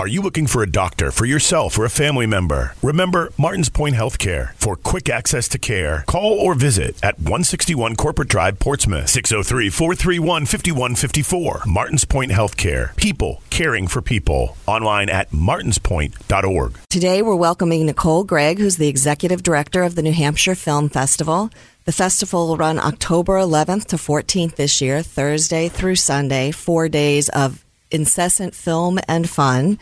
Are you looking for a doctor for yourself or a family member? Remember Martins Point Healthcare. For quick access to care, call or visit at 161 Corporate Drive, Portsmouth, 603 431 5154. Martins Point Healthcare. People caring for people. Online at martinspoint.org. Today, we're welcoming Nicole Gregg, who's the executive director of the New Hampshire Film Festival. The festival will run October 11th to 14th this year, Thursday through Sunday, four days of incessant film and fun,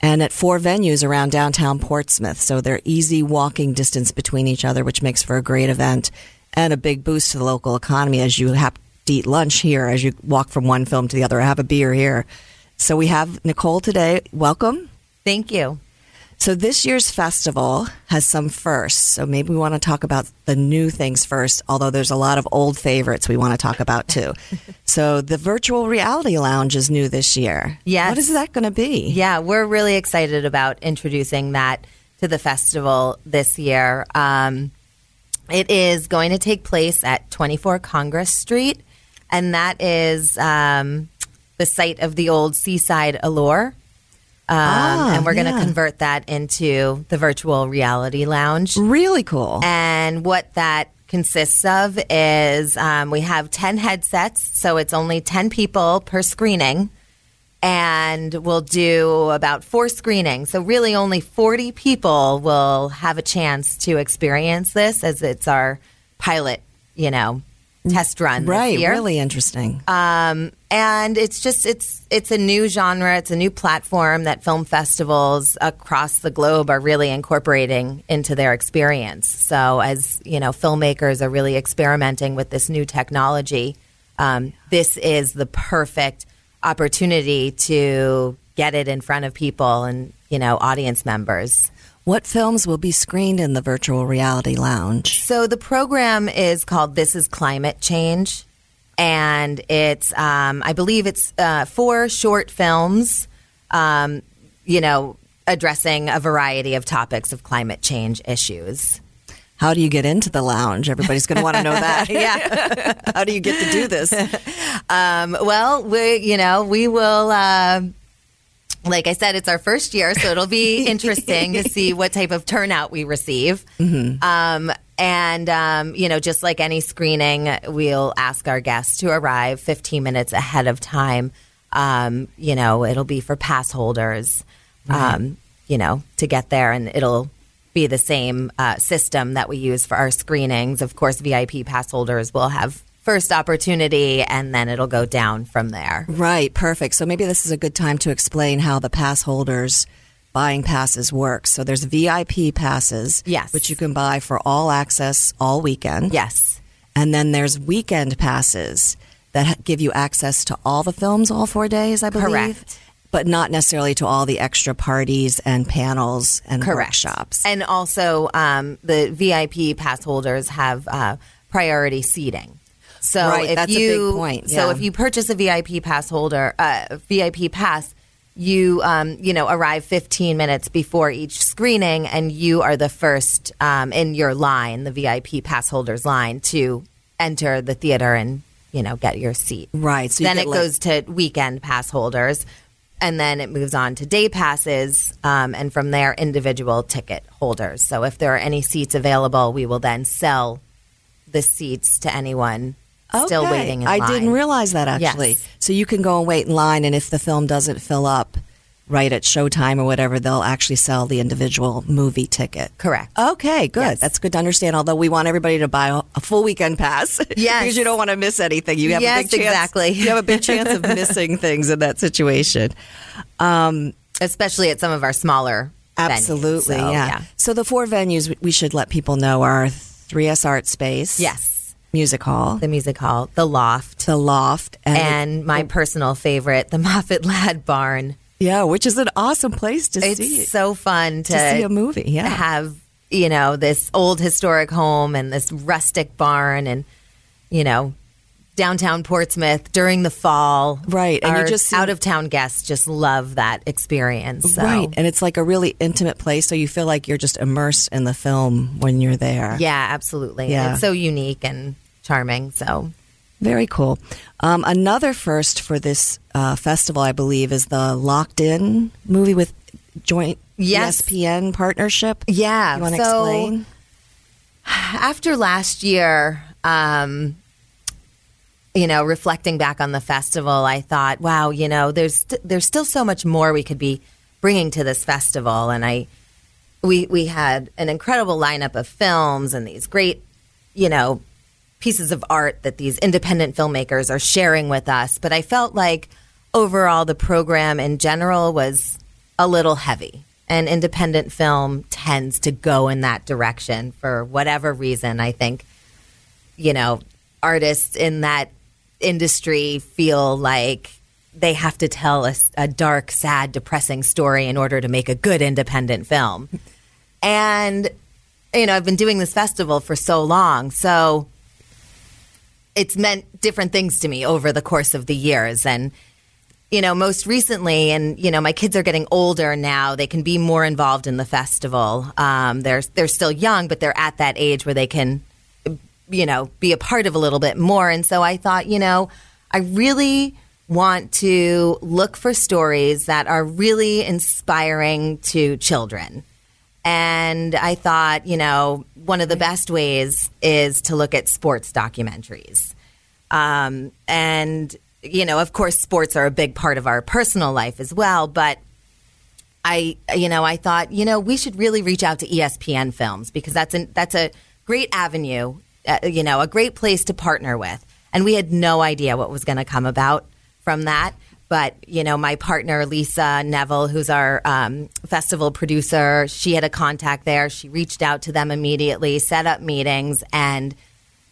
and at four venues around downtown Portsmouth. So they're easy walking distance between each other, which makes for a great event and a big boost to the local economy as you have to eat lunch here as you walk from one film to the other, have a beer here. So we have Nicole today. Welcome. Thank you. So this year's festival has some firsts. So maybe we want to talk about the new things first, although there's a lot of old favorites we want to talk about too. so the virtual reality lounge is new this year. Yes. What is that going to be? Yeah, we're really excited about introducing that to the festival this year. Um, it is going to take place at 24 Congress Street, and that is um, the site of the old Seaside Allure. Um, Ah, and we're going to yeah. convert that into the virtual reality lounge. Really cool. And what that consists of is um, we have 10 headsets, so it's only 10 people per screening. And we'll do about four screenings. So, really, only 40 people will have a chance to experience this as it's our pilot, you know, test run. right. Really interesting. Um, and it's just it's it's a new genre. It's a new platform that film festivals across the globe are really incorporating into their experience. So as you know, filmmakers are really experimenting with this new technology. Um, this is the perfect opportunity to get it in front of people and you know audience members. What films will be screened in the virtual reality lounge? So the program is called This is Climate Change. And it's, um, I believe it's uh, four short films, um, you know, addressing a variety of topics of climate change issues. How do you get into the lounge? Everybody's going to want to know that. Yeah. How do you get to do this? Um, well, we, you know, we will. Uh, like I said, it's our first year, so it'll be interesting to see what type of turnout we receive. Um, and um, you know, just like any screening, we'll ask our guests to arrive 15 minutes ahead of time. Um, you know, it'll be for pass holders. Um, you know, to get there, and it'll be the same uh, system that we use for our screenings. Of course, VIP pass holders will have first opportunity, and then it'll go down from there. Right, perfect. So maybe this is a good time to explain how the pass holders buying passes work. So there's VIP passes, Yes. which you can buy for all access all weekend. Yes. And then there's weekend passes that give you access to all the films all 4 days, I believe. Correct. But not necessarily to all the extra parties and panels and Correct. workshops. And also, um, the VIP pass holders have uh, priority seating. So Right, if that's a big you, point, So if you purchase a VIP pass holder, uh, VIP pass, you um, you know arrive 15 minutes before each screening, and you are the first um, in your line, the VIP pass holders line, to enter the theater and you know get your seat. Right, so then it like- goes to weekend pass holders. And then it moves on to day passes, um, and from there, individual ticket holders. So if there are any seats available, we will then sell the seats to anyone still waiting in I line. didn't realize that actually. Yes. So you can go and wait in line, and if the film doesn't fill up right at showtime or whatever, they'll actually sell the individual movie ticket. Correct. Okay, good. Yes. That's good to understand. Although we want everybody to buy a, full weekend pass, Yes. because you don't want to miss anything. You have Yes, a big chance, exactly. You have a big chance of missing things in that situation. Um, Especially at some of our smaller venues. absolutely, So, yeah. So the four venues we- we should let people know are 3S Art Space, Yes. Music Hall, The music hall, the loft, the Loft, and, and my oh. personal favorite, the Moffatt Ladd Barn. yeah, which is an awesome place to It's see. It's so fun to, to see a movie. Yeah. have you know this old historic home and this rustic barn and you know downtown Portsmouth during the fall. Right, and you just out of town guests just love that experience. So. Right, and it's like a really intimate place, so you feel like you're just immersed in the film when you're there. Yeah, absolutely. Yeah. It's so unique and charming. So Very cool. Um, another first for this uh, festival, I believe, is the Locked In movie with joint Yes. ESPN partnership. Yeah. You want to so explain? after last year, um, you know, reflecting back on the festival, I thought, wow, you know, there's there's still so much more we could be bringing to this festival, and I we we had an incredible lineup of films and these great, you know, pieces of art that these independent filmmakers are sharing with us. But I felt like overall the program in general was a little heavy. And independent film tends to go in that direction for whatever reason. I think, you know, artists in that industry feel like they have to tell a, a dark, sad, depressing story in order to make a good independent film. And, you know, I've been doing this festival for so long. So it's meant different things to me over the course of the years. And, you know, most recently, and you know, my kids are getting older now. They can be more involved in the festival. Um, they're they're still young, but they're at that age where they can, you know, be a part of a little bit more. And so I thought, you know, I really want to look for stories that are really inspiring to children. And I thought, you know, one of the best ways is to look at sports documentaries. Um, and, you know, of course, sports are a big part of our personal life as well. But I, you know, I thought, you know, we should really reach out to ESPN Films because that's an, that's a great avenue, uh, you know, a great place to partner with. And we had no idea what was going to come about from that. But you know, my partner Lisa Neville, who's our um, festival producer, she had a contact there. She reached out to them immediately, set up meetings, and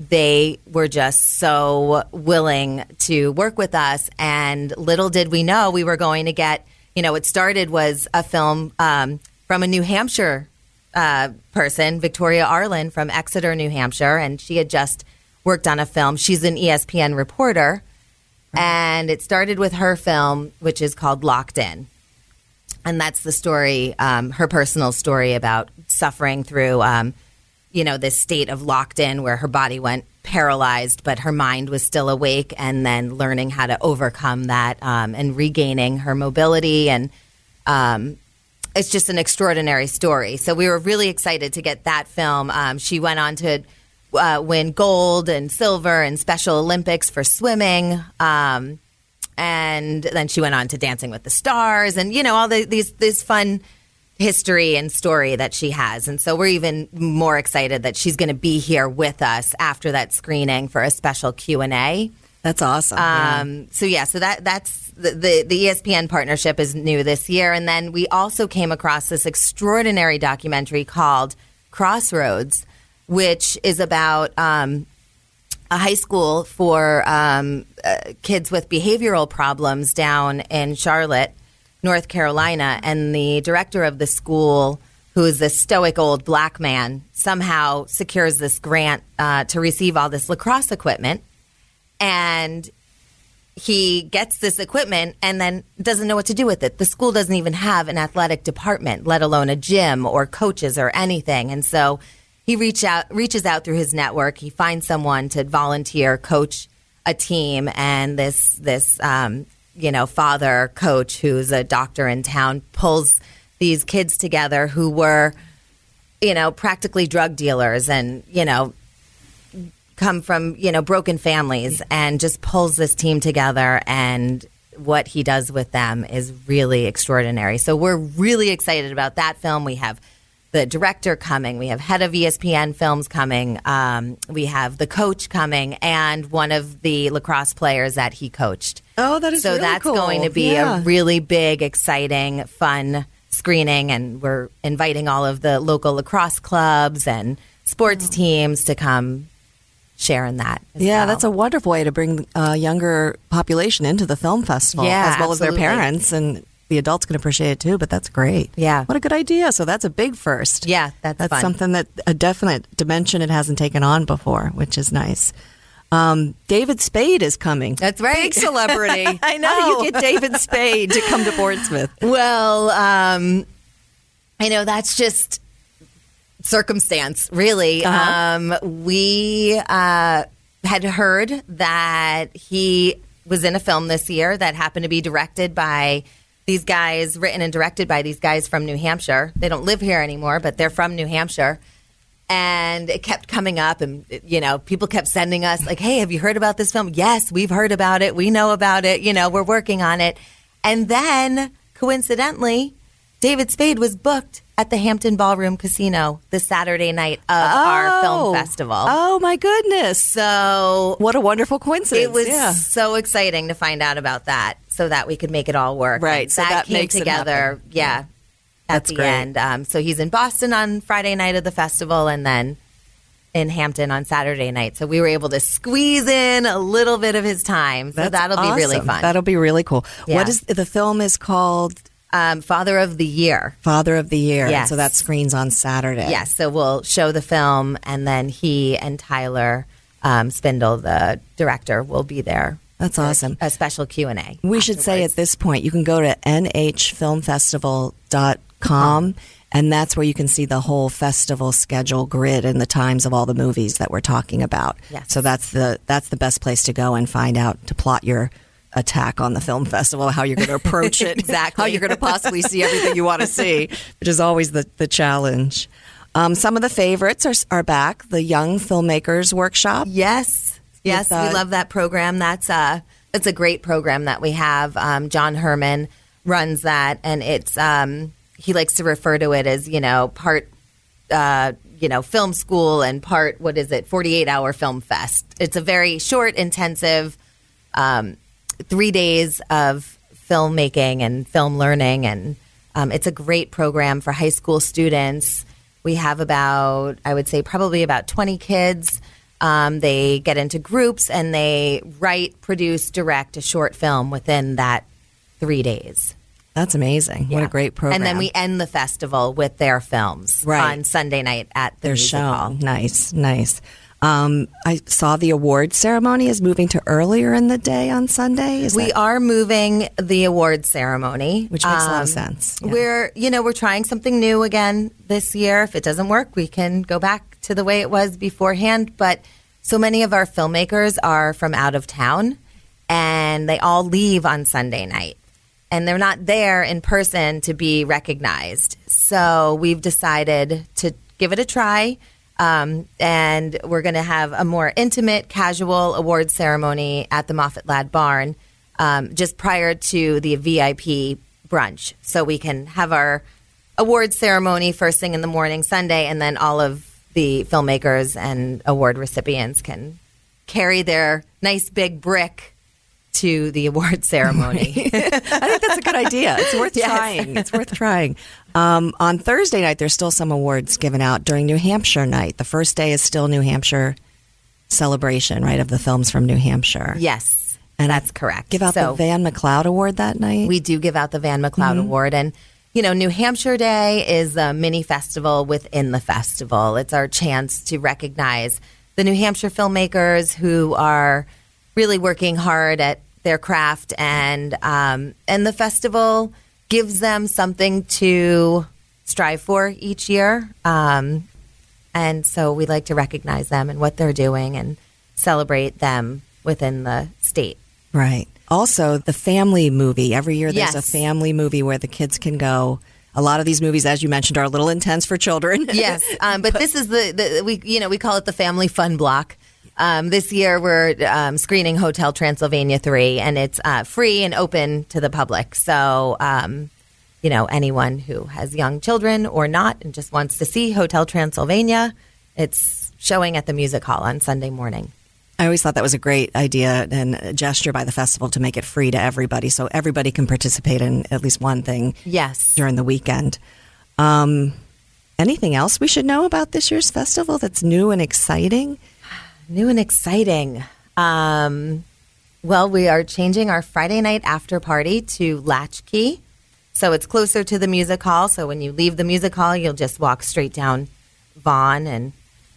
they were just so willing to work with us. And little did we know we were going to get, you know, it started was a film um, from a New Hampshire uh, person, Victoria Arlen from Exeter, New Hampshire, and she had just worked on a film. She's an ESPN reporter. And it started with her film, which is called Locked In. And that's the story, um, her personal story about suffering through, um, you know, this state of locked in where her body went paralyzed, but her mind was still awake, and then learning how to overcome that um, and regaining her mobility. And um, it's just an extraordinary story. So we were really excited to get that film. Um, she went on to uh, win gold and silver and Special Olympics for swimming. Um, and then she went on to Dancing with the Stars, and you know all the, these this fun history and story that she has. And so we're even more excited that she's going to be here with us after that screening for a special Q and A. That's awesome. yeah. Um, so yeah, so that that's the, the the ESPN partnership is new this year, and then we also came across this extraordinary documentary called Crossroads, which is about um, a high school for um, uh, kids with behavioral problems down in Charlotte, North Carolina, and the director of the school. Who is this stoic old black man? Somehow secures this grant uh, to receive all this lacrosse equipment, and he gets this equipment and then doesn't know what to do with it. The school doesn't even have an athletic department, let alone a gym or coaches or anything. And so he reach out reaches out through his network. He finds someone to volunteer, coach a team, and this this um, you know father coach who's a doctor in town pulls these kids together who were you know practically drug dealers and you know come from you know broken families and just pulls this team together and what he does with them is really extraordinary. So we're really excited about that film. We have the director coming. We have head of espn films coming. Um, we have the coach coming and one of the lacrosse players that he coached. Oh, that is so really that's cool. going to be Yeah. a really big exciting fun screening and we're inviting all of the local lacrosse clubs and sports teams to come share in that Yeah, well. that's a wonderful way to bring a younger population into the film festival, Yeah, as well as their parents, and the adults can appreciate it too. But that's great. Yeah. what a good idea. So that's a big first. Yeah, that's that's fun. something that a definite dimension it hasn't taken on before, which is nice. Um, David Spade is coming. That's right. Big celebrity. I How know. do you get David Spade to come to Portsmouth? Well, um, I know that's just circumstance, really. Uh-huh. Um, we uh, had heard that he was in a film this year that happened to be directed by these guys, written and directed by these guys from New Hampshire. They don't live here anymore, but they're from New Hampshire. And it kept coming up, and you know, people kept sending us like, "Hey, have you heard about this film?" Yes, we've heard about it. We know about it. You know, we're working on it. And then, coincidentally, David Spade was booked at the Hampton Ballroom Casino the Saturday night of our film Oh. festival. Oh my goodness! So What a wonderful coincidence! it was yeah. so exciting to find out about that so that we could make it all work. Right, And so that, that came together. happen. Yeah. At That's the great. end. Um, so he's in Boston on Friday night of the festival and then in Hampton on Saturday night. So we were able to squeeze in a little bit of his time. So That's that'll be really fun. That'll be really cool. Yeah. What is the film is called um, Father of the Year. Father of the Year. Yes. So that screens on Saturday. Yes. So we'll show the film and then he and Tyler um, Spindel, the director, will be there. That's awesome. A special Q&A. We should say at this point, you can go to nhfilmfestival.com and that's where you can see the whole festival schedule grid and the times of all the movies that we're talking about. Yes. So that's the that's the best place to go and find out to plot your attack on the film festival, how you're going to approach it, Exactly. how you're going to possibly see everything you want to see, which is always the the challenge. Um, some of the favorites are are back. The Young Filmmakers Workshop. Yes, yes, With, uh, we love that program. That's a that's a great program that we have. Um, John Herman runs that, and it's um, he likes to refer to it as you know part uh, you know film school and part what is it forty eight hour film fest. It's a very short, intensive um, three days of filmmaking and film learning, and um, it's a great program for high school students. We have about, I would say, probably about 20 kids. Um, they get into groups and they write, produce, direct a short film within that three days. That's amazing. What a great program. And then we end the festival with their films Right. on Sunday night at the Their show. hall. Nice, nice. Um, I saw the award ceremony is moving to earlier in the day on Sunday. Is We that- are moving the award ceremony, Which makes a lot of Um, sense, yeah. We're, you know, we're trying something new again this year. If it doesn't work, we can go back to the way it was beforehand. But so many of our filmmakers are from out of town, and they all leave on Sunday night, and they're not there in person to be recognized. So we've decided to give it a try. Um, and we're going to have a more intimate, casual award ceremony at the Moffatt Ladd Barn um, just prior to the VIP brunch. So we can have our award ceremony first thing in the morning Sunday, and then all of the filmmakers and award recipients can carry their nice big brick to the award ceremony. I think that's a good idea. It's worth Yes. trying. It's worth trying. Um, on Thursday night, there's still some awards given out during New Hampshire night. The first day is still New Hampshire celebration, right, of the films from New Hampshire. yes, And that's correct. Give out So- the Van McLeod Award that night. We do give out the Van McLeod Award. And, you know, New Hampshire Day is a mini festival within the festival. It's our chance to recognize the New Hampshire filmmakers who are really working hard at their craft. And, um, and the festival gives them something to strive for each year. Um, and so we like to recognize them and what they're doing and celebrate them within the state. Right. Also, the family movie. Every year there's a family movie where the kids can go. A lot of these movies, as you mentioned, are a little intense for children. yes, um, but this is the, the we you know we call it the family fun block. Um, this year we're um, screening Hotel Transylvania three, and it's uh, free and open to the public. So um, you know anyone who has young children or not and just wants to see Hotel Transylvania, it's showing at the music hall on Sunday morning. I always thought that was a great idea and a gesture by the festival to make it free to everybody so everybody can participate in at least one thing Yes. during the weekend. Um, anything else we should know about this year's festival that's new and exciting? New and exciting. Um, well, we are changing our Friday night after party to Latchkey. So it's closer to the music hall. So when you leave the music hall, you'll just walk straight down Vaughan and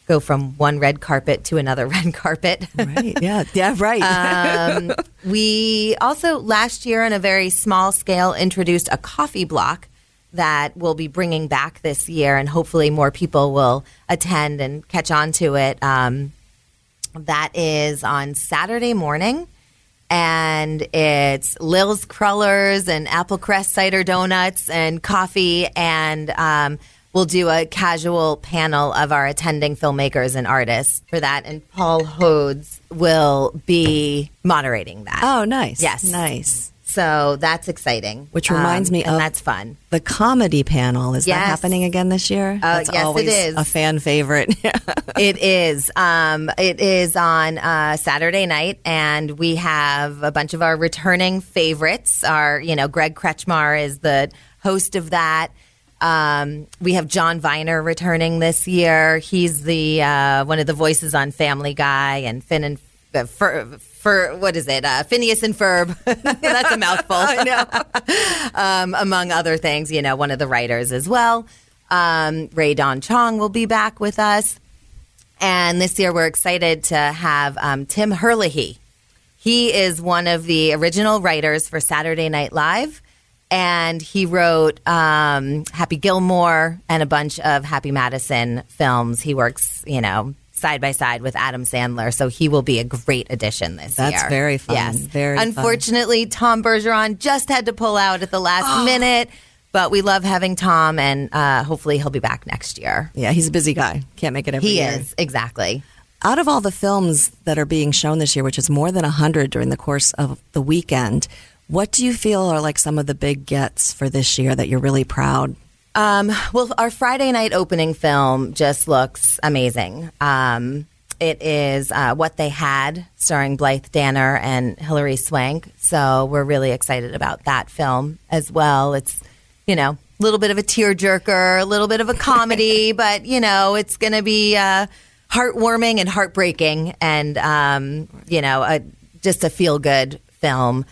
go from one red carpet to another red carpet. Right. Yeah. Yeah. Right. um, we also last year, on a very small scale, introduced a coffee block that we'll be bringing back this year, and hopefully more people will attend and catch on to it. Um, That is on Saturday morning. And it's Lil's Crullers and Applecrest cider donuts and coffee. And um, we'll do a casual panel of our attending filmmakers and artists for that. And Paul Hodes will be moderating that. Oh, nice. Yes. Nice. So that's exciting. Which reminds Um, me and of- that's fun. The comedy panel is that happening again this year? That's yes, always is. a fan favorite. it is. Um, it is on uh, Saturday night, and we have a bunch of our returning favorites. Our, you know, Greg Kretschmar is the host of that. Um, we have John Viener returning this year. He's the uh, one of the voices on Family Guy and Finn and uh, for, for what is it? Uh, Phineas and Ferb. That's a mouthful. I know. um, among other things, you know, one of the writers as well. Um, Rae Dawn Chong will be back with us. And this year, we're excited to have um, Tim Herlihy. He is one of the original writers for Saturday Night Live, and he wrote um, Happy Gilmore and a bunch of Happy Madison films. He works, you know, side by side with Adam Sandler, so he will be a great addition this That's year. That's very fun. Yes, Very fun. Unfortunately, Tom Bergeron just had to pull out at the last Oh. minute, but we love having Tom, and uh, hopefully he'll be back next year. yeah, he's a busy guy. Can't make it every He year. is exactly. Out of all the films that are being shown this year, which is more than 100 during the course of the weekend, what do you feel are like some of the big gets for this year that you're really proud? Um, well, our Friday night opening film just looks amazing. Um, it is uh, What They Had, starring Blythe Danner and Hilary Swank. So we're really excited about that film as well. It's, you know, a little bit of a tearjerker, a little bit of a comedy, but, you know, it's going to be uh, heartwarming and heartbreaking and, um, you know, a, just a feel good film.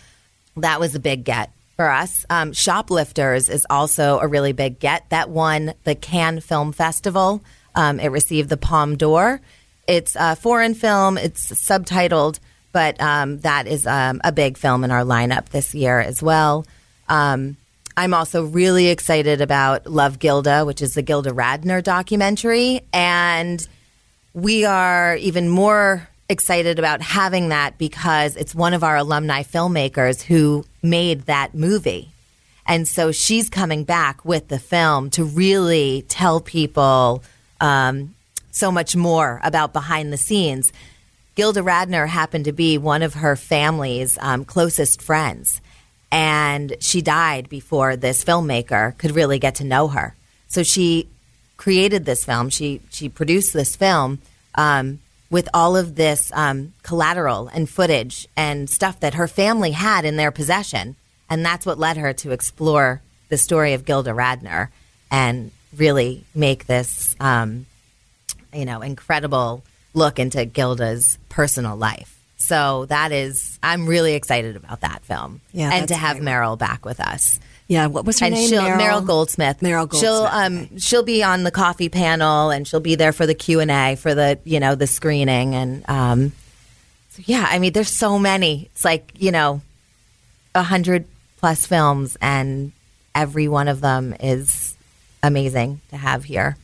That was a big get for us. Um, Shoplifters is also a really big get. That won the Cannes Film Festival. Um, it received the Palme d'Or. It's a foreign film. It's subtitled, but um, that is um, a big film in our lineup this year as well. Um, I'm also really excited about Love Gilda, which is the Gilda Radner documentary, and we are even more excited about having that because it's one of our alumni filmmakers who made that movie. And so she's coming back with the film to really tell people um, so much more about behind the scenes. Gilda Radner happened to be one of her family's um, closest friends, and she died before this filmmaker could really get to know her. So she created this film. She she produced this film um, with all of this um, collateral and footage and stuff that her family had in their possession, and that's what led her to explore the story of Gilda Radner and really make this um, you know incredible look into Gilda's personal life. So that is, I'm really excited about that film, Yeah, and to have great. Meryl back with us Yeah, what was her and name? she'll Meryl, Goldsmith. Meryl She'll Goldsmith, um she'll be on the coffee panel and she'll be there for the Q and A for the you know the screening and um so yeah I mean there's so many it's like you know a hundred plus films and every one of them is amazing to have here.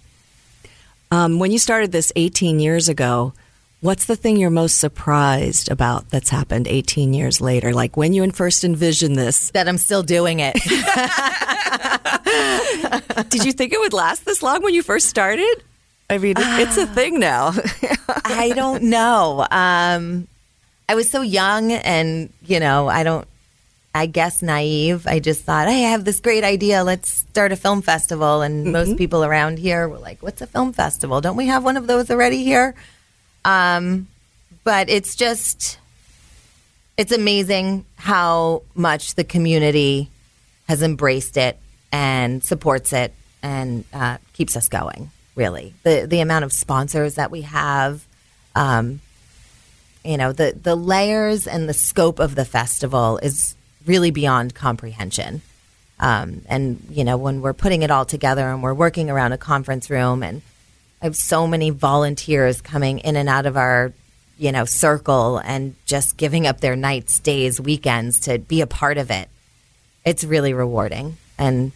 Um, when you started this 18 years ago, what's the thing you're most surprised about that's happened 18 years later? Like when you first envisioned this, That I'm still doing it. did you think it would last this long when you first started? I mean, it- it's a thing now. I don't know. Um, I was so young, and you know, I don't. I guess naive. I just thought, hey, I have this great idea. Let's start a film festival. And most people around here were like, "What's a film festival? Don't we have one of those already here?" Um, but it's just, it's amazing how much the community has embraced it and supports it and uh, keeps us going. Really, the the amount of sponsors that we have, um, you know, the the layers and the scope of the festival is really beyond comprehension. Um, and you know, when we're putting it all together and we're working around a conference room, and I have so many volunteers coming in and out of our you know circle and just giving up their nights, days, weekends to be a part of it. It's really rewarding, and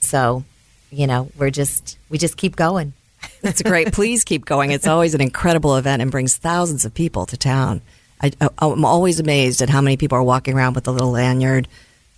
so you know, we're just we just keep going. It's great. Please keep going. It's always an incredible event and brings thousands of people to town. I, am always amazed at how many people are walking around with the little lanyard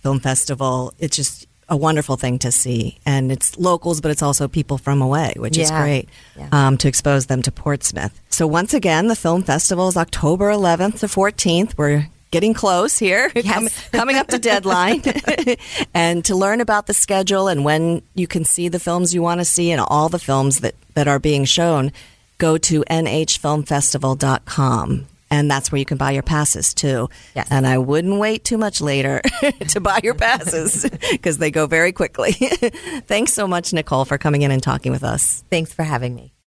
film festival. It's just a wonderful thing to see. And it's locals, but it's also people from away, which is great Yeah. um, to expose them to Portsmouth. So, once again, the film festival is October 11th to 14th. We're getting close here, Com- coming up to deadline. and to learn about the schedule and when you can see the films you want to see and all the films that, that are being shown, go to nhfilmfestival.com. And that's where you can buy your passes too. Yes. And I wouldn't wait too much later to buy your passes because they go very quickly. Thanks so much, Nicole, for coming in and talking with us. Thanks for having me.